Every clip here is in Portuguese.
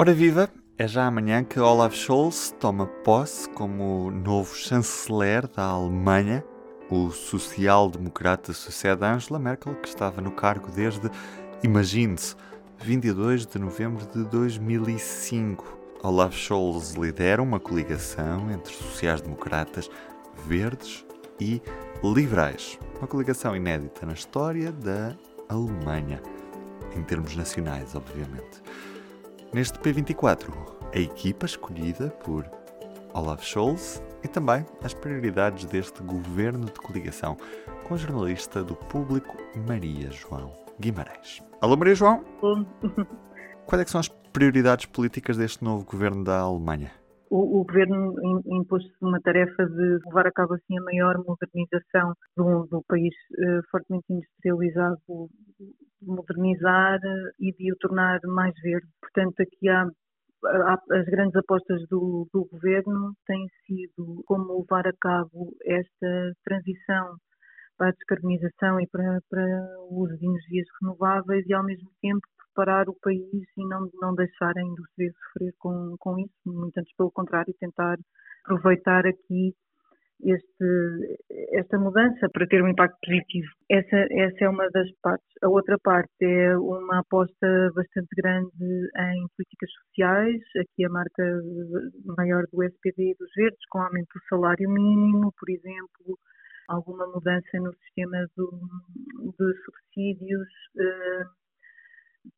Ora viva, é já amanhã que Olaf Scholz toma posse como novo chanceler da Alemanha. O social-democrata sucede Angela Merkel, que estava no cargo desde, imagine-se, 22 de novembro de 2005. Olaf Scholz lidera uma coligação entre sociais-democratas, verdes e liberais. Uma coligação inédita na história da Alemanha, em termos nacionais, obviamente. Neste P24, a equipa escolhida por Olaf Scholz e também as prioridades deste governo de coligação, com a jornalista do público Maria João Guimarães. Alô Maria João? Quais é são as prioridades políticas deste novo governo da Alemanha? O, o governo impôs uma tarefa de levar a cabo assim a maior modernização do, do país uh, fortemente industrializado, de modernizar e de o tornar mais verde. Portanto, aqui há as grandes apostas do, do, governo têm sido como levar a cabo esta transição para a descarbonização e para, para o uso de energias renováveis e, ao mesmo tempo, preparar o país e não, não deixar a indústria sofrer com, com isso, muito antes pelo contrário, tentar aproveitar aqui este, esta mudança para ter um impacto positivo. Essa, essa é uma das partes. A outra parte é uma aposta bastante grande em políticas sociais, aqui a marca maior do SPD e dos Verdes, com aumento do salário mínimo, por exemplo, alguma mudança no sistema do, de subsídios, eh,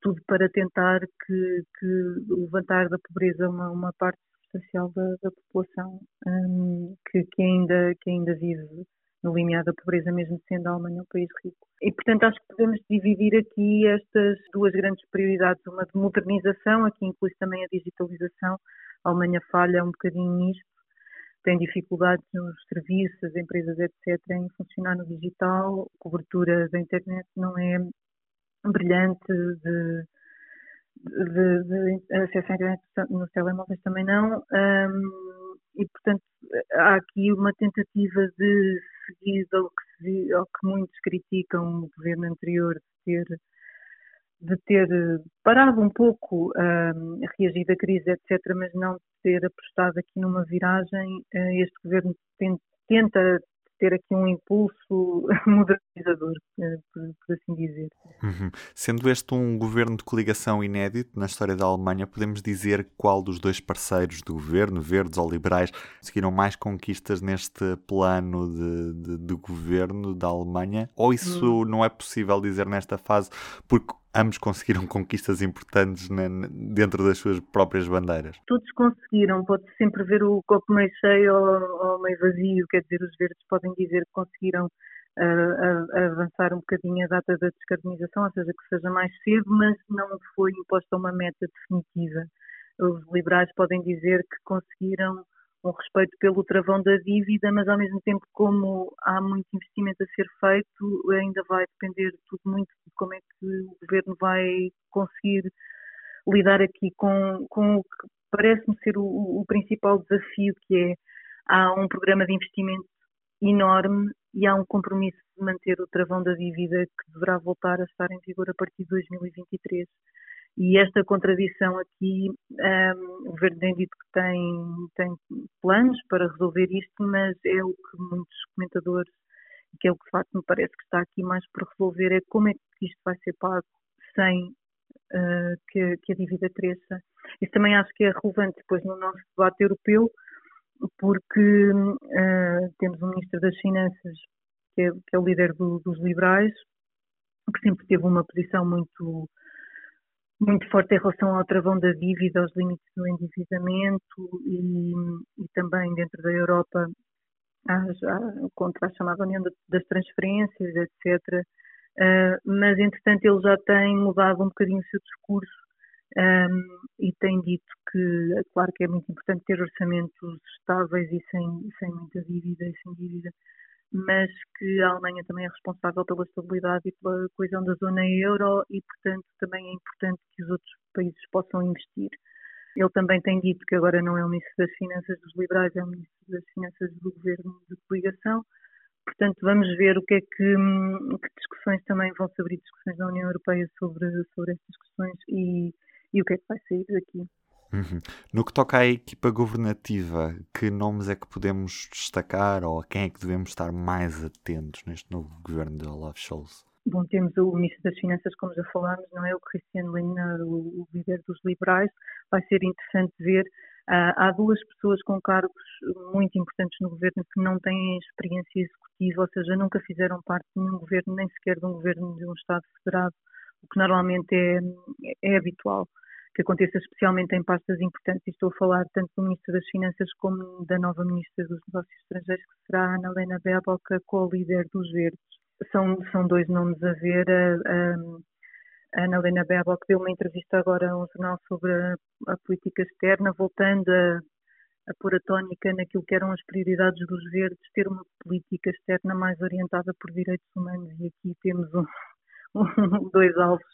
tudo para tentar que, que levantar da pobreza uma, uma parte substancial da, da população um, que, que, ainda, que ainda vive no limiar da pobreza, mesmo sendo a Alemanha um país rico. E, portanto, acho que podemos dividir aqui estas duas grandes prioridades, uma de modernização, aqui inclui também a digitalização. A Alemanha falha um bocadinho nisto, tem dificuldades nos serviços, as empresas, etc., em funcionar no digital, a cobertura da internet não é brilhante de, de, de acesso à internet nos telemóveis também não. Um, e, portanto, há aqui uma tentativa de seguir ao que, ao que muitos criticam o governo anterior de ter de ter parado um pouco, um, reagido à crise, etc., mas não ter apostado aqui numa viragem. Uh, este governo tenta ter aqui um impulso modernizador, eh, por, por assim dizer. Uhum. Sendo este um governo de coligação inédito na história da Alemanha, podemos dizer qual dos dois parceiros do governo, verdes ou liberais, conseguiram mais conquistas neste plano de, de, de governo da Alemanha? Ou isso hum. não é possível dizer nesta fase, porque ambos conseguiram conquistas importantes na, dentro das suas próprias bandeiras? Todos conseguiram, pode sempre ver o copo meio cheio ou, ou meio vazio, quer dizer, os verdes podem dizer que conseguiram uh, avançar um bocadinho a data da descarbonização, ou seja, que seja mais cedo, mas não foi imposta uma meta definitiva. Os liberais podem dizer que conseguiram um respeito pelo travão da dívida, mas ao mesmo tempo, como há muito investimento a ser feito, ainda vai depender tudo muito de como é que o governo vai conseguir lidar aqui com, com o que parece-me ser o, o, principal desafio, que é há um programa de investimento enorme e há um compromisso de manter o travão da dívida que deverá voltar a estar em vigor a partir de 2023. E esta contradição aqui, um, o governo tem dito que tem, tem planos para resolver isto, mas é o que muitos comentadores, que é o que de facto me parece que está aqui mais por resolver, é como é que isto vai ser pago sem uh, que, que, a dívida cresça. Isso também acho que é relevante depois no nosso debate europeu, porque uh, temos um Ministro das Finanças que é, que é o líder do, dos liberais, que sempre teve uma posição muito muito forte em relação ao travão da dívida, aos limites do endividamento e, e também dentro da Europa há, contra a chamada União das Transferências, etc. Ah, mas, entretanto, ele já tem mudado um bocadinho o seu discurso e tem dito que, claro que é muito importante ter orçamentos estáveis e sem, sem muita dívida e sem dívida, mas que a Alemanha também é responsável pela estabilidade e pela coesão da zona euro e, portanto, também é importante que os outros países possam investir. Ele também tem dito que agora não é o Ministro das Finanças dos Liberais, é o Ministro das Finanças do Governo de Coligação. Portanto, vamos ver o que é que, hum, que discussões também vão abrir discussões na União Europeia sobre, sobre estas questões e, e o que é que vai sair daqui. Uhum. No que toca à equipa governativa, que nomes é que podemos destacar ou a quem é que devemos estar mais atentos neste novo governo de Olaf Scholz? Bom, temos o Ministro das Finanças, como já falámos, não é? O Cristiano Lindner, o, líder dos liberais. Vai ser interessante ver. Uh, há duas pessoas com cargos muito importantes no governo que não têm experiência executiva, ou seja, nunca fizeram parte de nenhum governo, nem sequer de um governo de um Estado federado, o que normalmente é, é habitual que aconteça especialmente em pastas importantes, estou a falar tanto do Ministro das Finanças como da nova Ministra dos Negócios Estrangeiros, que será a Ana Helena Baerbock, a co-líder dos Verdes. São, são dois nomes a ver. A, a, Ana Helena Baerbock deu uma entrevista agora a um jornal sobre a, a política externa, voltando a, a pôr a tónica naquilo que eram as prioridades dos Verdes, ter uma política externa mais orientada por direitos humanos, e aqui temos um, um, dois alvos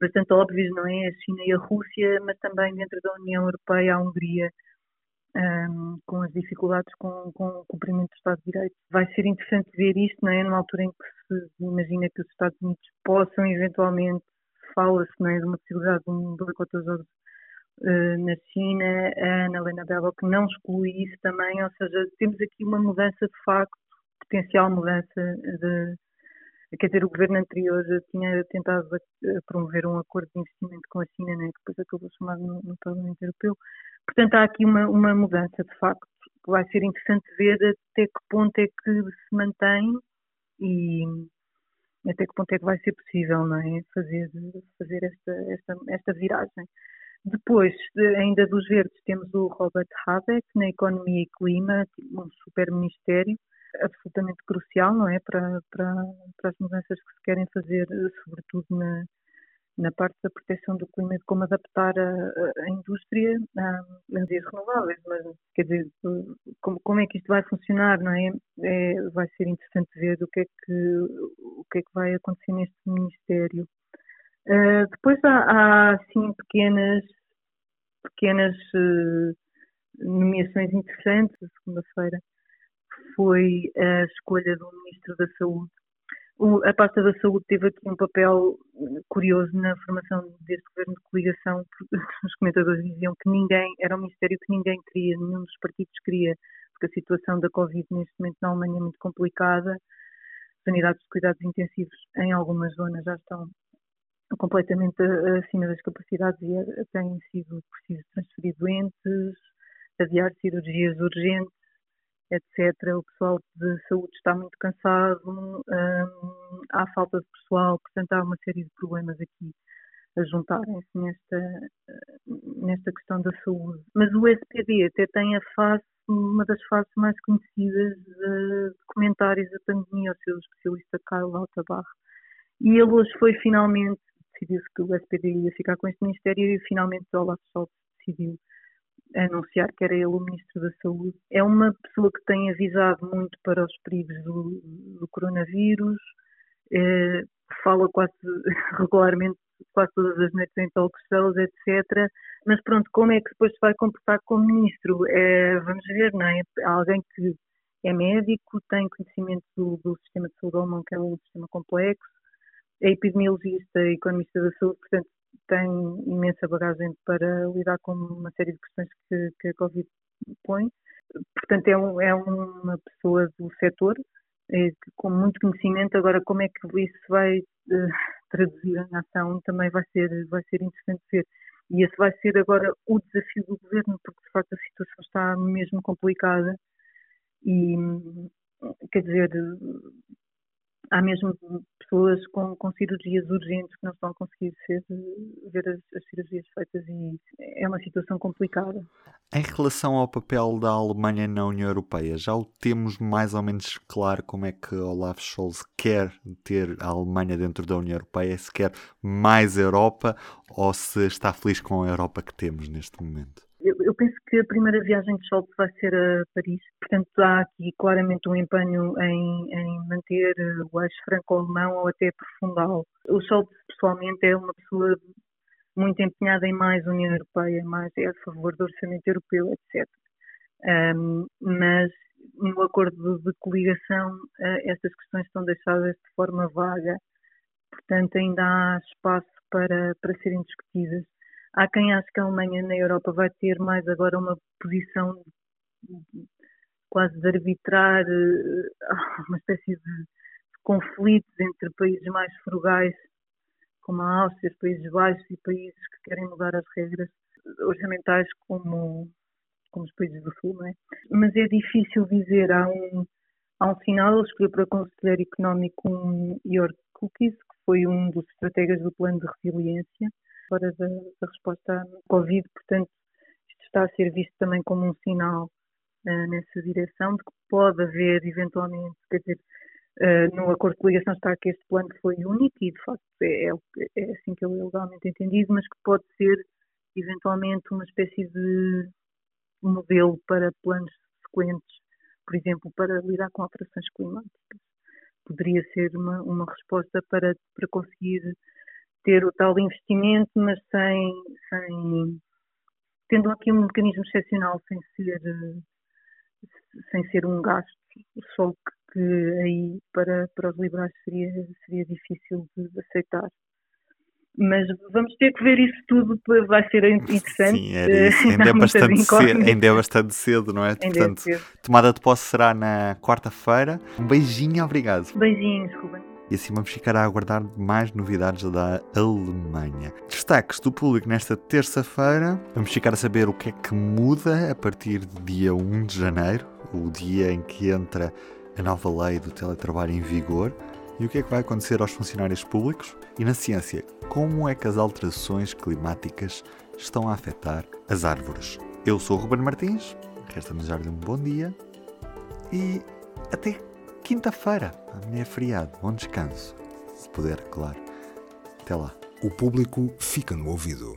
bastante óbvios, não é? A China e a Rússia, mas também dentro da União Europeia a Hungria, um, com as dificuldades com, com, o cumprimento do Estado de Direito. Vai ser interessante ver isto, não é? Numa altura em que se imagina que os Estados Unidos possam eventualmente, fala-se, é? De uma possibilidade de um boicote aos jogos uh, na China, a Ana Helena Baerbock não exclui isso também, ou seja, temos aqui uma mudança de facto, potencial mudança de, Quer dizer, o governo anterior tinha tentado promover um acordo de investimento com a China, né, que depois acabou chamado no, no Parlamento Europeu. Portanto, há aqui uma, uma mudança, de facto, que vai ser interessante ver até que ponto é que se mantém e até que ponto é que vai ser possível não é? fazer, fazer esta, esta, esta viragem. Depois, ainda dos verdes, temos o Robert Habeck na Economia e Clima, um super ministério, absolutamente crucial, não é, para, para, para as mudanças que se querem fazer, sobretudo na, na parte da proteção do clima e de como adaptar a, a indústria a energias renováveis, mas quer dizer, como, como é que isto vai funcionar, não é? é? Vai ser interessante ver o que é que, o que, é que vai acontecer neste Ministério. Uh, depois há, há, assim, pequenas, pequenas uh, nomeações interessantes, segunda-feira, foi a escolha do Ministro da Saúde. O, a pasta da saúde teve aqui um papel curioso na formação deste governo de coligação, os comentadores diziam que ninguém, era um ministério que ninguém queria, nenhum dos partidos queria, porque a situação da Covid neste momento na Alemanha é muito complicada, as unidades de cuidados intensivos em algumas zonas já estão completamente acima das capacidades e é, têm sido preciso transferir doentes, adiar cirurgias urgentes, etc. O pessoal de saúde está muito cansado, hum, há falta de pessoal, portanto há uma série de problemas aqui a juntarem-se nesta, nesta questão da saúde. Mas o SPD até tem a fase, uma das fases mais conhecidas de comentários da pandemia, o seu especialista Carlos Lauterbach. E ele hoje foi finalmente, decidiu-se que o SPD ia ficar com este Ministério e finalmente o Olaf Scholz decidiu anunciar que era ele o Ministro da Saúde. É uma pessoa que tem avisado muito para os perigos do, do coronavírus, é, fala quase regularmente, quase todas as noites em talk shows, etc. Mas pronto, como é que depois se vai comportar como Ministro? É, vamos ver, não é? Alguém que é médico, tem conhecimento do, do sistema de saúde alemão, que é um sistema complexo, é epidemiologista e economista da saúde, portanto tem imensa bagagem para lidar com uma série de questões que, que a Covid põe. Portanto, é, um, é uma pessoa do setor é, com muito conhecimento. Agora, como é que isso vai uh, traduzir em ação também vai ser, vai ser interessante ver. E esse vai ser agora o desafio do governo, porque de facto a situação está mesmo complicada. E, quer dizer, há mesmo pessoas com, com cirurgias urgentes que não estão a conseguir ser, ver as, as, cirurgias feitas e é uma situação complicada. Em relação ao papel da Alemanha na União Europeia, já o temos mais ou menos claro como é que Olaf Scholz quer ter a Alemanha dentro da União Europeia, se quer mais Europa ou se está feliz com a Europa que temos neste momento? Que a primeira viagem de Scholz vai ser a Paris, portanto há aqui claramente um empenho em, em manter o eixo franco-alemão ou até aprofundá-lo. O Scholz pessoalmente é uma pessoa muito empenhada em mais União Europeia, mais é a favor do orçamento europeu, etc. Um, mas no acordo de coligação uh, estas questões estão deixadas de forma vaga, portanto ainda há espaço para, para serem discutidas Há quem ache que a Alemanha na Europa vai ter mais agora uma posição quase de arbitrar eh, uma espécie de conflitos entre países mais frugais, como a Áustria, os Países Baixos e países que querem mudar as regras orçamentais como, como os países do Sul, não é? Mas é difícil dizer, há um, há um sinal, ele escolheu para conselheiro económico um Jörg Kukis, que foi um dos estrategas do plano de resiliência, fora da, da resposta à Covid, portanto, isto está a ser visto também como um sinal uh, nessa direção, de que pode haver eventualmente, quer dizer, uh, no acordo de coligação está que este plano foi único e de facto é, é, é assim que ele é legalmente entendido, mas que pode ser eventualmente uma espécie de modelo para planos sequentes, por exemplo, para lidar com alterações climáticas. Poderia ser uma, uma resposta para, para conseguir ter o tal investimento, mas sem, sem tendo aqui um mecanismo excepcional sem ser sem ser um gasto, só que, que aí para, para os liberais seria, seria difícil de aceitar. Mas vamos ter que ver isso tudo, vai ser interessante. Sim, era isso. Ainda, é bastante cedo, ainda é bastante cedo, não é? Ainda é Portanto, é tomada de posse será na quarta-feira. Um beijinho, obrigado. Beijinhos, Ruben. E assim vamos ficar a aguardar mais novidades da Alemanha. Destaques do público nesta terça-feira. Vamos ficar a saber o que é que muda a partir do dia 1 de janeiro, o dia em que entra a nova lei do teletrabalho em vigor. E o que é que vai acontecer aos funcionários públicos? E na ciência, como é que as alterações climáticas estão a afetar as árvores? Eu sou o Ruben Martins, resta-me desejar-lhe um bom dia e até quinta-feira. Amanhã é feriado. Bom descanso. Se puder, claro. Até lá. O público fica no ouvido.